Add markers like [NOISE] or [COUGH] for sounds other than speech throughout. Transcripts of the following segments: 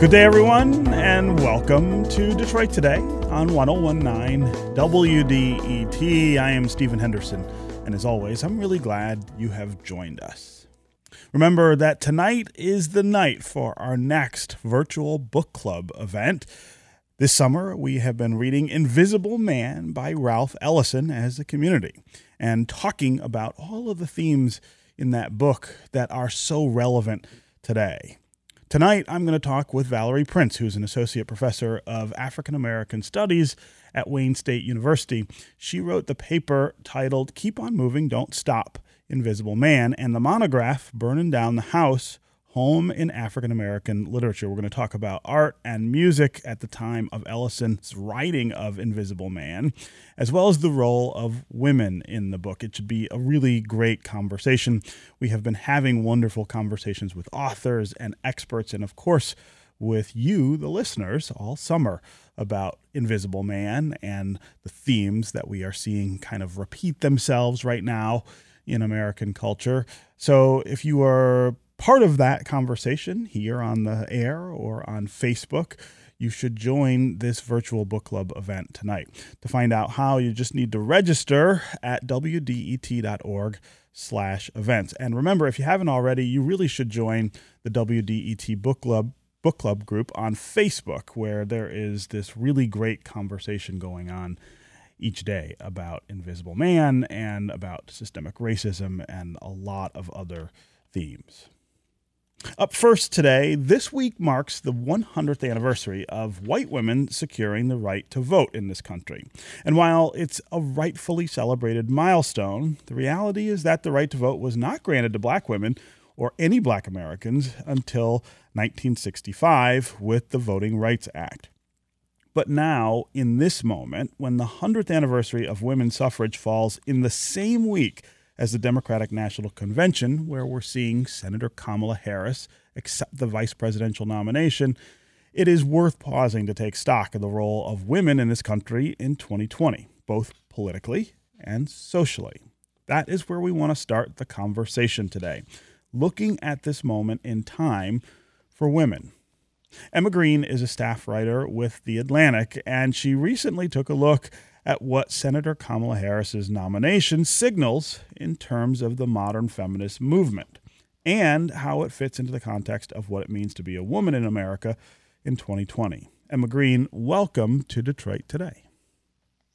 Good day, everyone, and welcome to Detroit Today on 1019 WDET. I am Stephen Henderson, and as always, I'm really glad you have joined us. Remember that tonight is the night for our next virtual book club event. This summer, we have been reading Invisible Man by Ralph Ellison as a community and talking about all of the themes in that book that are so relevant today. Tonight, I'm going to talk with Valerie Prince, who's an associate professor of African American Studies at Wayne State University. She wrote the paper titled Keep on Moving, Don't Stop Invisible Man and the monograph Burning Down the House home in African American literature. We're going to talk about art and music at the time of Ellison's writing of Invisible Man, as well as the role of women in the book. It should be a really great conversation. We have been having wonderful conversations with authors and experts, and of course, with you, the listeners, all summer about Invisible Man and the themes that we are seeing kind of repeat themselves right now in American culture. So if you are part of that conversation here on the air or on Facebook, you should join this virtual book club event tonight. To find out how, you just need to register at wdet.org slash events. And remember, if you haven't already, you really should join the WDET book club book club group on Facebook, where there is this really great conversation going on each day about Invisible Man and about systemic racism and a lot of other themes. Up first today, this week marks the 100th anniversary of white women securing the right to vote in this country. And while it's a rightfully celebrated milestone, the reality is that the right to vote was not granted to black women or any black Americans until 1965 with the Voting Rights Act. But now, in this moment, when the 100th anniversary of women's suffrage falls in the same week as the Democratic National Convention, where we're seeing Senator Kamala Harris accept the vice presidential nomination, it is worth pausing to take stock of the role of women in this country in 2020, both politically and socially. That is where we want to start the conversation today, looking at this moment in time for women. Emma Green is a staff writer with The Atlantic, and she recently took a look at what Senator Kamala Harris's nomination signals in terms of the modern feminist movement and how it fits into the context of what it means to be a woman in America in 2020. Emma Green, welcome to Detroit Today.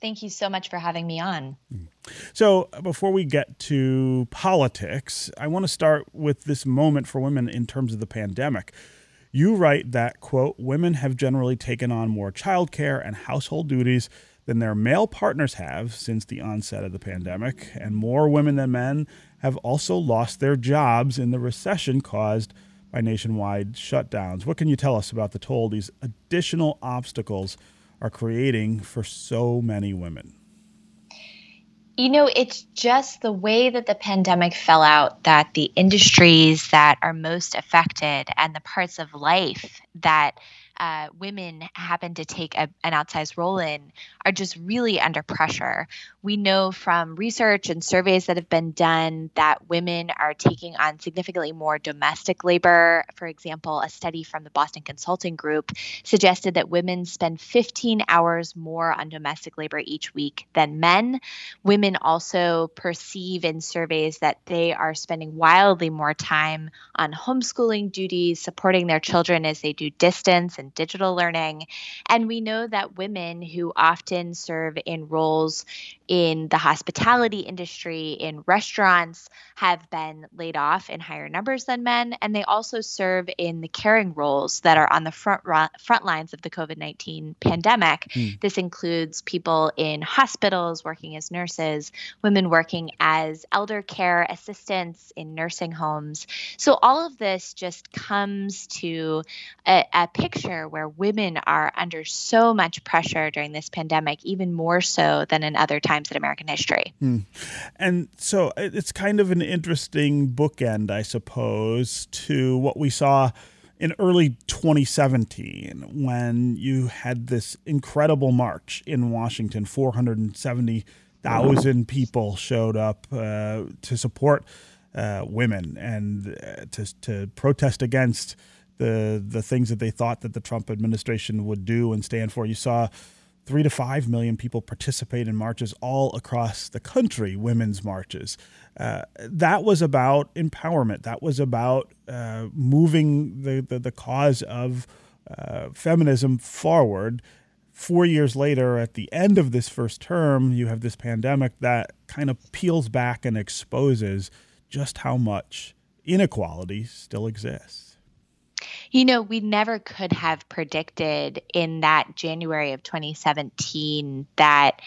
Thank you so much for having me on. So, uh, before we get to politics, I want to start with this moment for women in terms of the pandemic. You write that, quote, women have generally taken on more childcare and household duties than their male partners have since the onset of the pandemic, and more women than men have also lost their jobs in the recession caused by nationwide shutdowns. What can you tell us about the toll these additional obstacles are creating for so many women? You know, it's just the way that the pandemic fell out that the industries that are most affected and the parts of life that uh, women happen to take a, an outsized role in are just really under pressure. We know from research and surveys that have been done that women are taking on significantly more domestic labor. For example, a study from the Boston Consulting Group suggested that women spend 15 hours more on domestic labor each week than men. Women also perceive in surveys that they are spending wildly more time on homeschooling duties, supporting their children as they do distance and digital learning. And we know that women who often serve in roles in the hospitality industry, in restaurants, have been laid off in higher numbers than men, and they also serve in the caring roles that are on the front front lines of the COVID nineteen pandemic. Hmm. This includes people in hospitals working as nurses, women working as elder care assistants in nursing homes. So all of this just comes to a, a picture where women are under so much pressure during this pandemic, even more so than in other times in American history. Hmm. And so it's kind of an interesting bookend, I suppose, to what we saw in early 2017 when you had this incredible march in Washington 470,000 people showed up uh, to support uh, women and uh, to, to protest against the the things that they thought that the Trump administration would do and stand for. You saw three to five million people participate in marches all across the country, women's marches. Uh, that was about empowerment. That was about uh, moving the, the, the, cause of uh, feminism forward. Four years later, at the end of this first term, you have this pandemic that kind of peels back and exposes just how much inequality still exists. You know, we never could have predicted in that January of 2017 that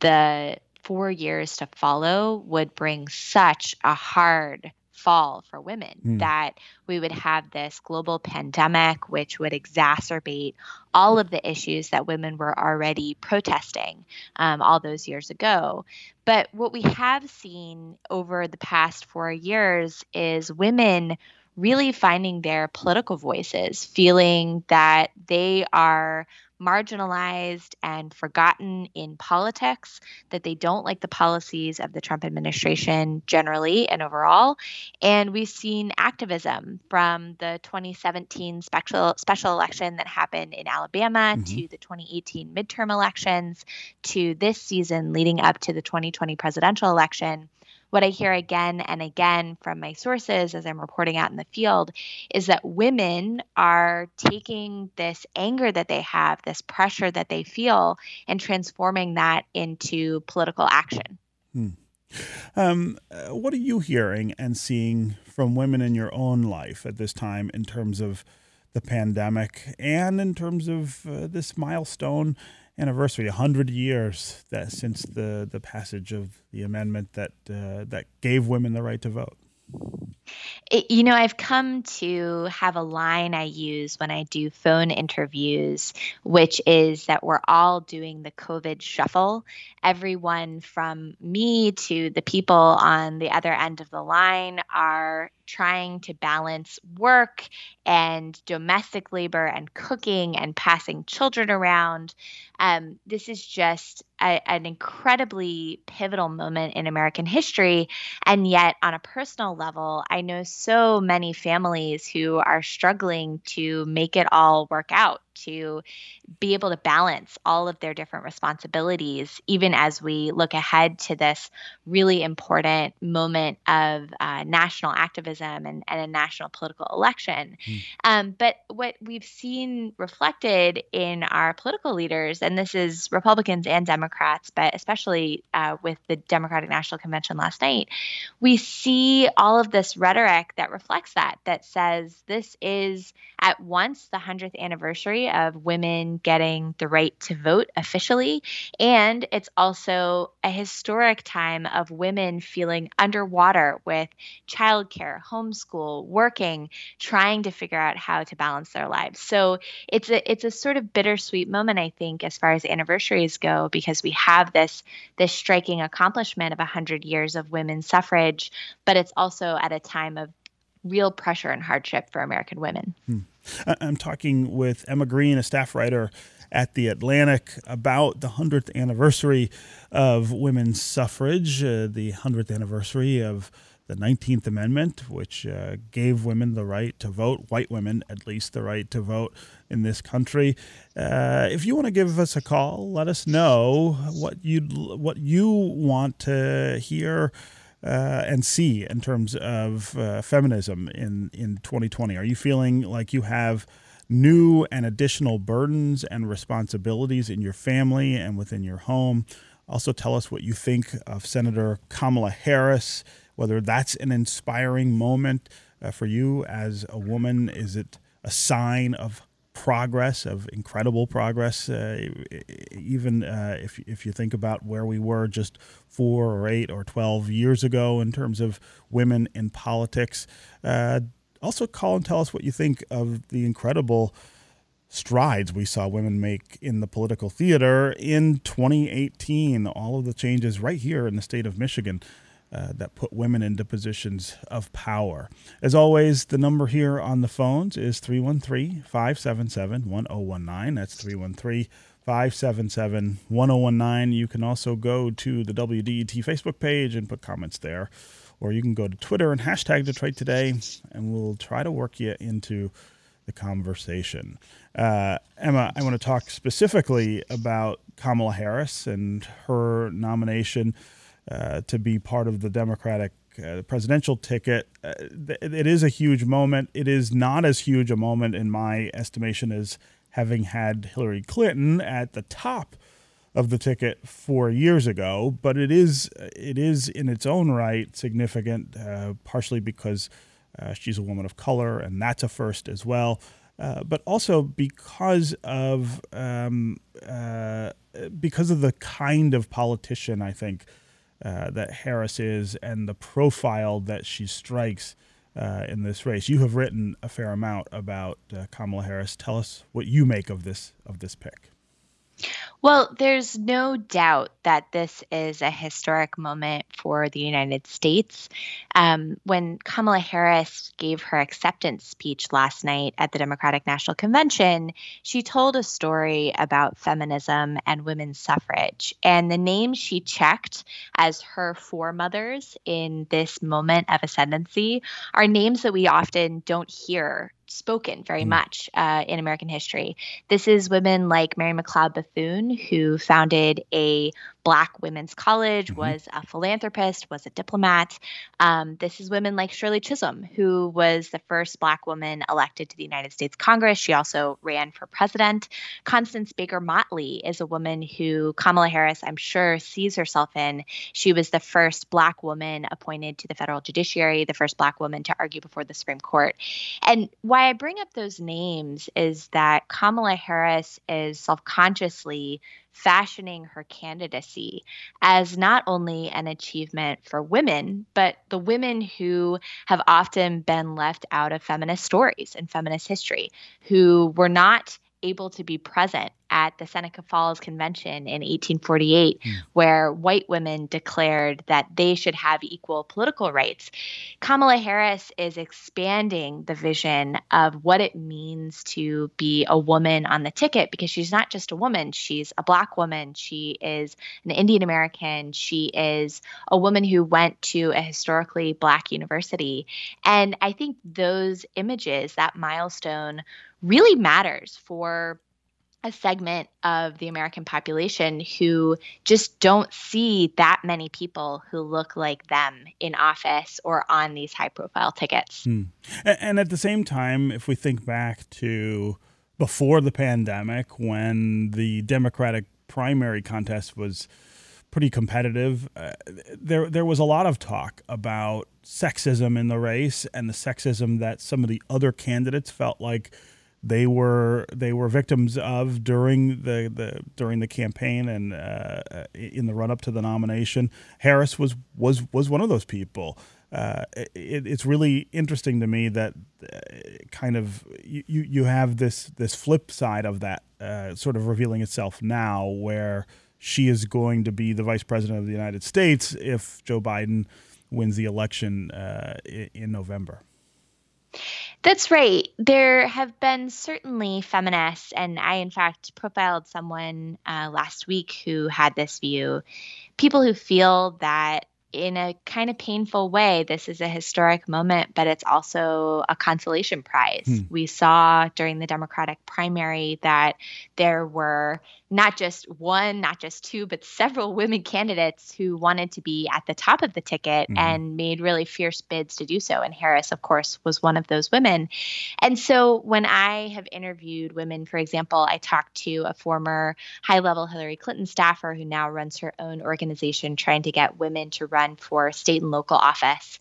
the four years to follow would bring such a hard fall for women, mm. that we would have this global pandemic, which would exacerbate all of the issues that women were already protesting um, all those years ago. But what we have seen over the past four years is women really finding their political voices, feeling that they are marginalized and forgotten in politics, that they don't like the policies of the Trump administration generally and overall. And we've seen activism from the 2017 special special election that happened in Alabama mm-hmm. to the 2018 midterm elections to this season leading up to the 2020 presidential election what I hear again and again from my sources as I'm reporting out in the field is that women are taking this anger that they have, this pressure that they feel, and transforming that into political action. Hmm. Um, uh, what are you hearing and seeing from women in your own life at this time in terms of the pandemic and in terms of uh, this milestone anniversary, hundred years that since the the passage of the amendment that uh, that gave women the right to vote. It, you know, I've come to have a line I use when I do phone interviews, which is that we're all doing the COVID shuffle. Everyone from me to the people on the other end of the line are trying to balance work and domestic labor and cooking and passing children around. Um, this is just a, an incredibly pivotal moment in American history. And yet, on a personal level, I know so many families who are struggling to make it all work out to be able to balance all of their different responsibilities, even as we look ahead to this really important moment of uh, national activism and, and, a national political election. Mm. Um, but what we've seen reflected in our political leaders, and this is Republicans and Democrats, but especially uh, with the Democratic National Convention last night, we see all of this rhetoric that reflects that, that says this is at once the 100th anniversary of women getting the right to vote officially. And it's also a historic time of women feeling underwater with childcare, homeschool, working, trying to figure out how to balance their lives. So it's a it's a sort of bittersweet moment, I think, as far as anniversaries go, because we have this this striking accomplishment of 100 years of women's suffrage, but it's also at a time of real pressure and hardship for American women. Hmm. I'm talking with Emma Green, a staff writer at The Atlantic, about the 100th anniversary of women's suffrage, uh, the 100th anniversary of the 19th Amendment, which uh, gave women the right to vote, white women at least, the right to vote in this country. Uh, if you want to give us a call, let us know what you what you want to hear uh, and see in terms of uh, feminism in, in 2020? Are you feeling like you have new and additional burdens and responsibilities in your family and within your home? Also, tell us what you think of Senator Kamala Harris, whether that's an inspiring moment uh, for you as a woman. Is it a sign of progress, of incredible progress, uh, even uh, if, if you think about where we were just four or eight or 12 years ago in terms of women in politics. Uh, also, call and tell us what you think of the incredible strides we saw women make in the political theater in 2018. All of the changes right here in the state of Michigan uh, that put women into positions of power. As always, the number here on the phones is 313 577 1019. That's 313 577 1019. You can also go to the WDET Facebook page and put comments there. Or you can go to Twitter and hashtag Detroit Today, and we'll try to work you into the conversation. Uh, Emma, I want to talk specifically about Kamala Harris and her nomination to be part of the Democratic uh, presidential ticket. Uh, it is a huge moment. It is not as huge a moment, in my estimation, as having had Hillary Clinton at the top of the ticket four years ago, but it is it is in its own right significant, uh, partially because uh, she's a woman of color, and that's a first as well. Uh, but also because of um, uh, because of the kind of politician I think uh, that Harris is and the profile that she strikes uh, in this race. You have written a fair amount about Kamala Harris. Tell us what you make of this of this pick. Well, there's no doubt that this is a historic moment for the United States. Um, when Kamala Harris gave her acceptance speech last night at the Democratic National Convention, she told a story about feminism and women's suffrage. And the names she checked as her foremothers in this moment of ascendancy are names that we often don't hear spoken very mm. much uh, in American history. This is women like Mary McLeod Bethune, who founded a Black Women's College, mm-hmm. was a philanthropist, was a diplomat. Um, this is women like Shirley Chisholm, who was the first Black woman elected to the United States Congress. She also ran for president. Constance Baker Motley is a woman who Kamala Harris, I'm sure, sees herself in. She was the first Black woman appointed to the federal judiciary, the first Black woman to argue before the Supreme Court. And why I bring up those names is that Kamala Harris is self consciously fashioning her candidacy as not only an achievement for women, but the women who have often been left out of feminist stories and feminist history, who were not able to be present at the Seneca Falls Convention in 1848, mm. where white women declared that they should have equal political rights. Kamala Harris is expanding the vision of what it means to be a woman on the ticket because she's not just a woman, she's a black woman, she is an Indian American, she is a woman who went to a historically black university. And I think those images, that milestone, really matters for a segment of the American population who just don't see that many people who look like them in office or on these high profile tickets. Hmm. And at the same time, if we think back to before the pandemic when the Democratic primary contest was pretty competitive, uh, there there was a lot of talk about sexism in the race and the sexism that some of the other candidates felt like they were they were victims of during the, the during the campaign and uh, in the run up to the nomination. Harris was was was one of those people. Uh, it, it's really interesting to me that uh, kind of you, you have this this flip side of that uh, sort of revealing itself now, where she is going to be the vice president of the United States if Joe Biden wins the election uh, in November. That's right. There have been certainly feminists, and I, in fact, profiled someone uh, last week who had this view. People who feel that in a kind of painful way, this is a historic moment, but it's also a consolation prize. Hmm. We saw during the Democratic primary that there were not just one, not just two, but several [LAUGHS] women candidates who wanted to be at the top of the ticket mm-hmm. and made really fierce bids to do so. And Harris, of course, was one of those women. And so when I have interviewed women, for example, I talked to a former high level Hillary Clinton staffer who now runs her own organization trying to get women to run for state and local office.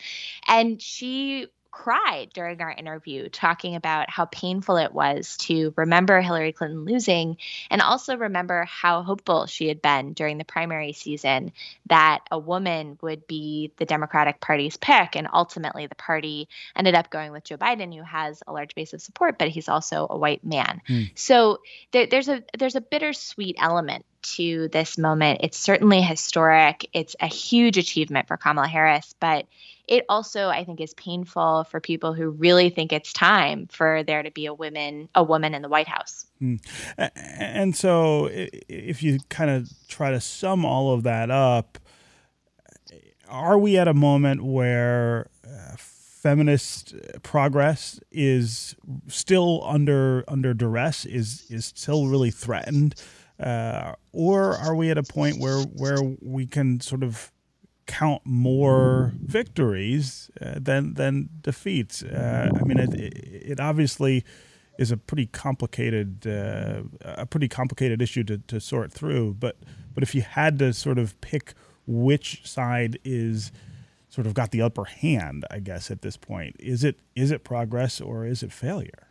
And she cried during our interview, talking about how painful it was to remember Hillary Clinton losing and also remember how hopeful she had been during the primary season that a woman would be the Democratic Party's pick. And ultimately, the party ended up going with Joe Biden, who has a large base of support, but he's also a white man. Mm. So there, there's a there's a bittersweet element to this moment. It's certainly historic. It's a huge achievement for Kamala Harris, but it also I think is painful for people who really think it's time for there to be a woman a woman in the White House. Mm. And so if you kind of try to sum all of that up, are we at a moment where uh, feminist progress is still under under duress, is is still really threatened, uh, or are we at a point where where we can sort of count more victories uh, than than defeats? Uh, I mean, it, it obviously is a pretty complicated uh, a pretty complicated issue to, to sort through. But but if you had to sort of pick which side is sort of got the upper hand, I guess at this point, is it is it progress or is it failure?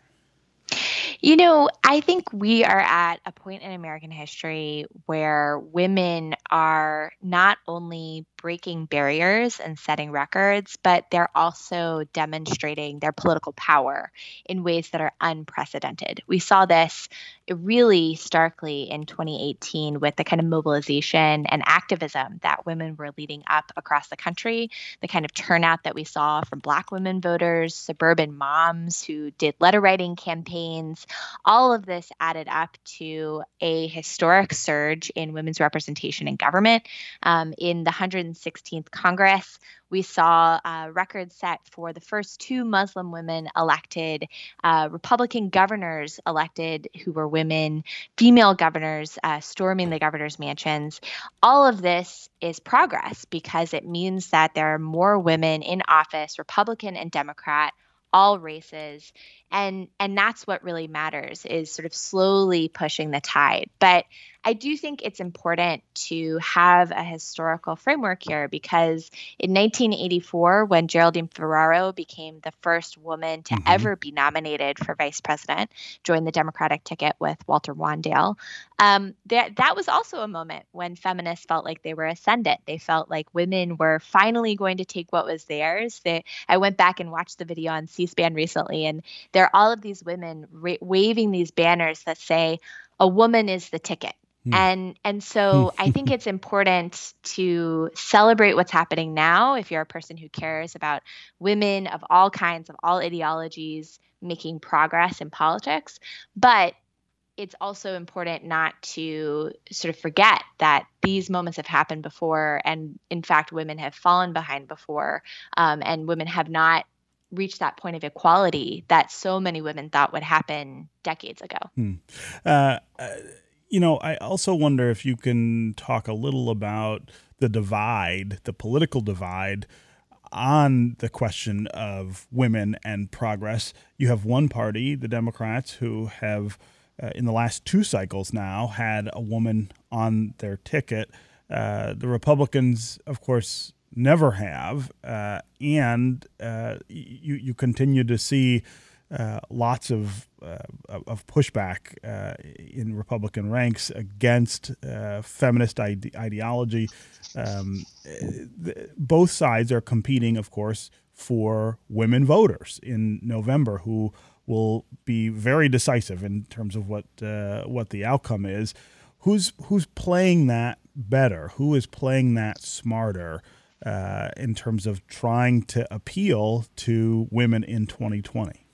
You know, I think we are at a point in American history where women are not only breaking barriers and setting records, but they're also demonstrating their political power in ways that are unprecedented. We saw this really starkly in 2018 with the kind of mobilization and activism that women were leading up across the country, the kind of turnout that we saw from Black women voters, suburban moms who did letter writing campaigns. All of this added up to a historic surge in women's representation in government. Um, in the 116th Congress. We saw a record set for the first two Muslim women elected, uh, Republican governors elected who were women, female governors uh, storming the governor's mansions. All of this is progress because it means that there are more women in office, Republican and Democrat, all races and and that's what really matters is sort of slowly pushing the tide. But I do think it's important to have a historical framework here because in 1984, when Geraldine Ferraro became the first woman to mm-hmm. ever be nominated for vice president, joined the Democratic ticket with Walter Mondale, um, that that was also a moment when feminists felt like they were ascendant. They felt like women were finally going to take what was theirs. They, I went back and watched the video on C-SPAN recently, and there are all of these women ra- waving these banners that say, "A woman is the ticket." Hmm. And and so [LAUGHS] I think it's important to celebrate what's happening now if you're a person who cares about women of all kinds of all ideologies making progress in politics, but it's also important not to sort of forget that these moments have happened before, and in fact, women have fallen behind before, um, and women have not reached that point of equality that so many women thought would happen decades ago. Hmm. Uh, uh you know, I also wonder if you can talk a little about the divide, the political divide on the question of women and progress. You have one party, the Democrats, who have, uh, in the last two cycles now, had a woman on their ticket. Uh, the Republicans, of course, never have. Uh, and uh, you, you continue to see uh, lots of uh, of pushback uh, in Republican ranks against uh, feminist ide- ideology. Um, th- both sides are competing, of course, for women voters in November, who will be very decisive in terms of what uh, what the outcome is. Who's who's playing that better? Who is playing that smarter? Uh, in terms of trying to appeal to women in 2020?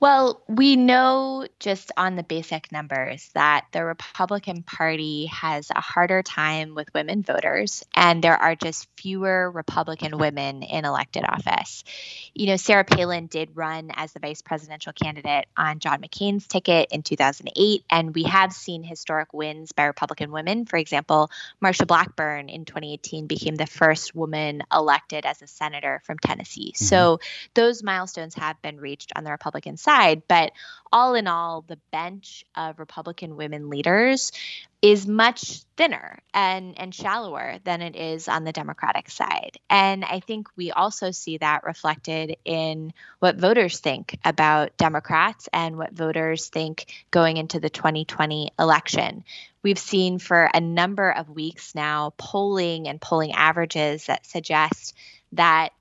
Well, we know just on the basic numbers that the Republican Party has a harder time with women voters, and there are just fewer Republican women in elected office. You know, Sarah Palin did run as the vice presidential candidate on John McCain's ticket in 2008, and we have seen historic wins by Republican women. For example, Marsha Blackburn in 2018 became the first woman elected as a senator from Tennessee. Mm-hmm. So those milestones have been reached on the Republican side side. But all in all, the bench of Republican women leaders is much thinner and, and shallower than it is on the Democratic side. And I think we also see that reflected in what voters think about Democrats and what voters think going into the 2020 election. We've seen for a number of weeks now polling and polling averages that suggest that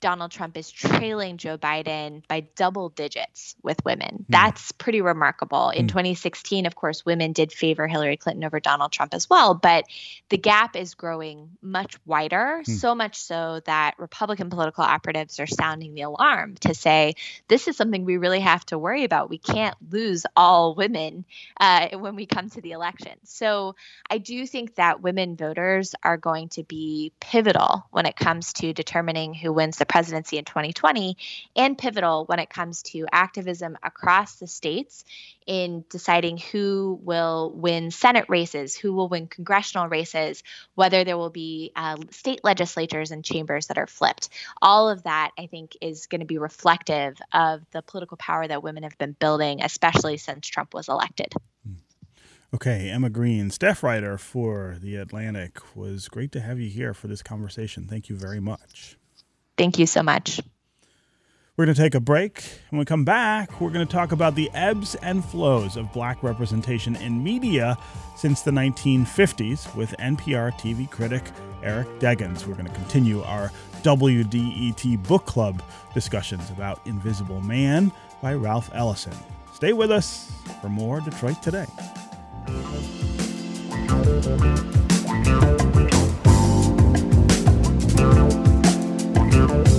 Donald Trump is trailing Joe Biden by double digits with women. Mm. That's pretty remarkable. In mm. 2016, of course, women did favor Hillary Clinton over Donald Trump as well, but the gap is growing much wider, mm. so much so that Republican political operatives are sounding the alarm to say this is something we really have to worry about. We can't lose all women uh, when we come to the election. So I do think that women voters are going to be pivotal when it comes to determining who wins the presidency in 2020, and pivotal when it comes to activism across the states in deciding who will win Senate races, who will win congressional races, whether there will be uh, state legislatures and chambers that are flipped. All of that, I think, is going to be reflective of the political power that women have been building, especially since Trump was elected. Okay, Emma Green, staff writer for The Atlantic, was great to have you here for this conversation. Thank you very much. Thank you so much. We're going to take a break. When we come back, we're going to talk about the ebbs and flows of black representation in media since the 1950s with NPR TV critic Eric Deggans. We're going to continue our WDET book club discussions about Invisible Man by Ralph Ellison. Stay with us for more Detroit Today.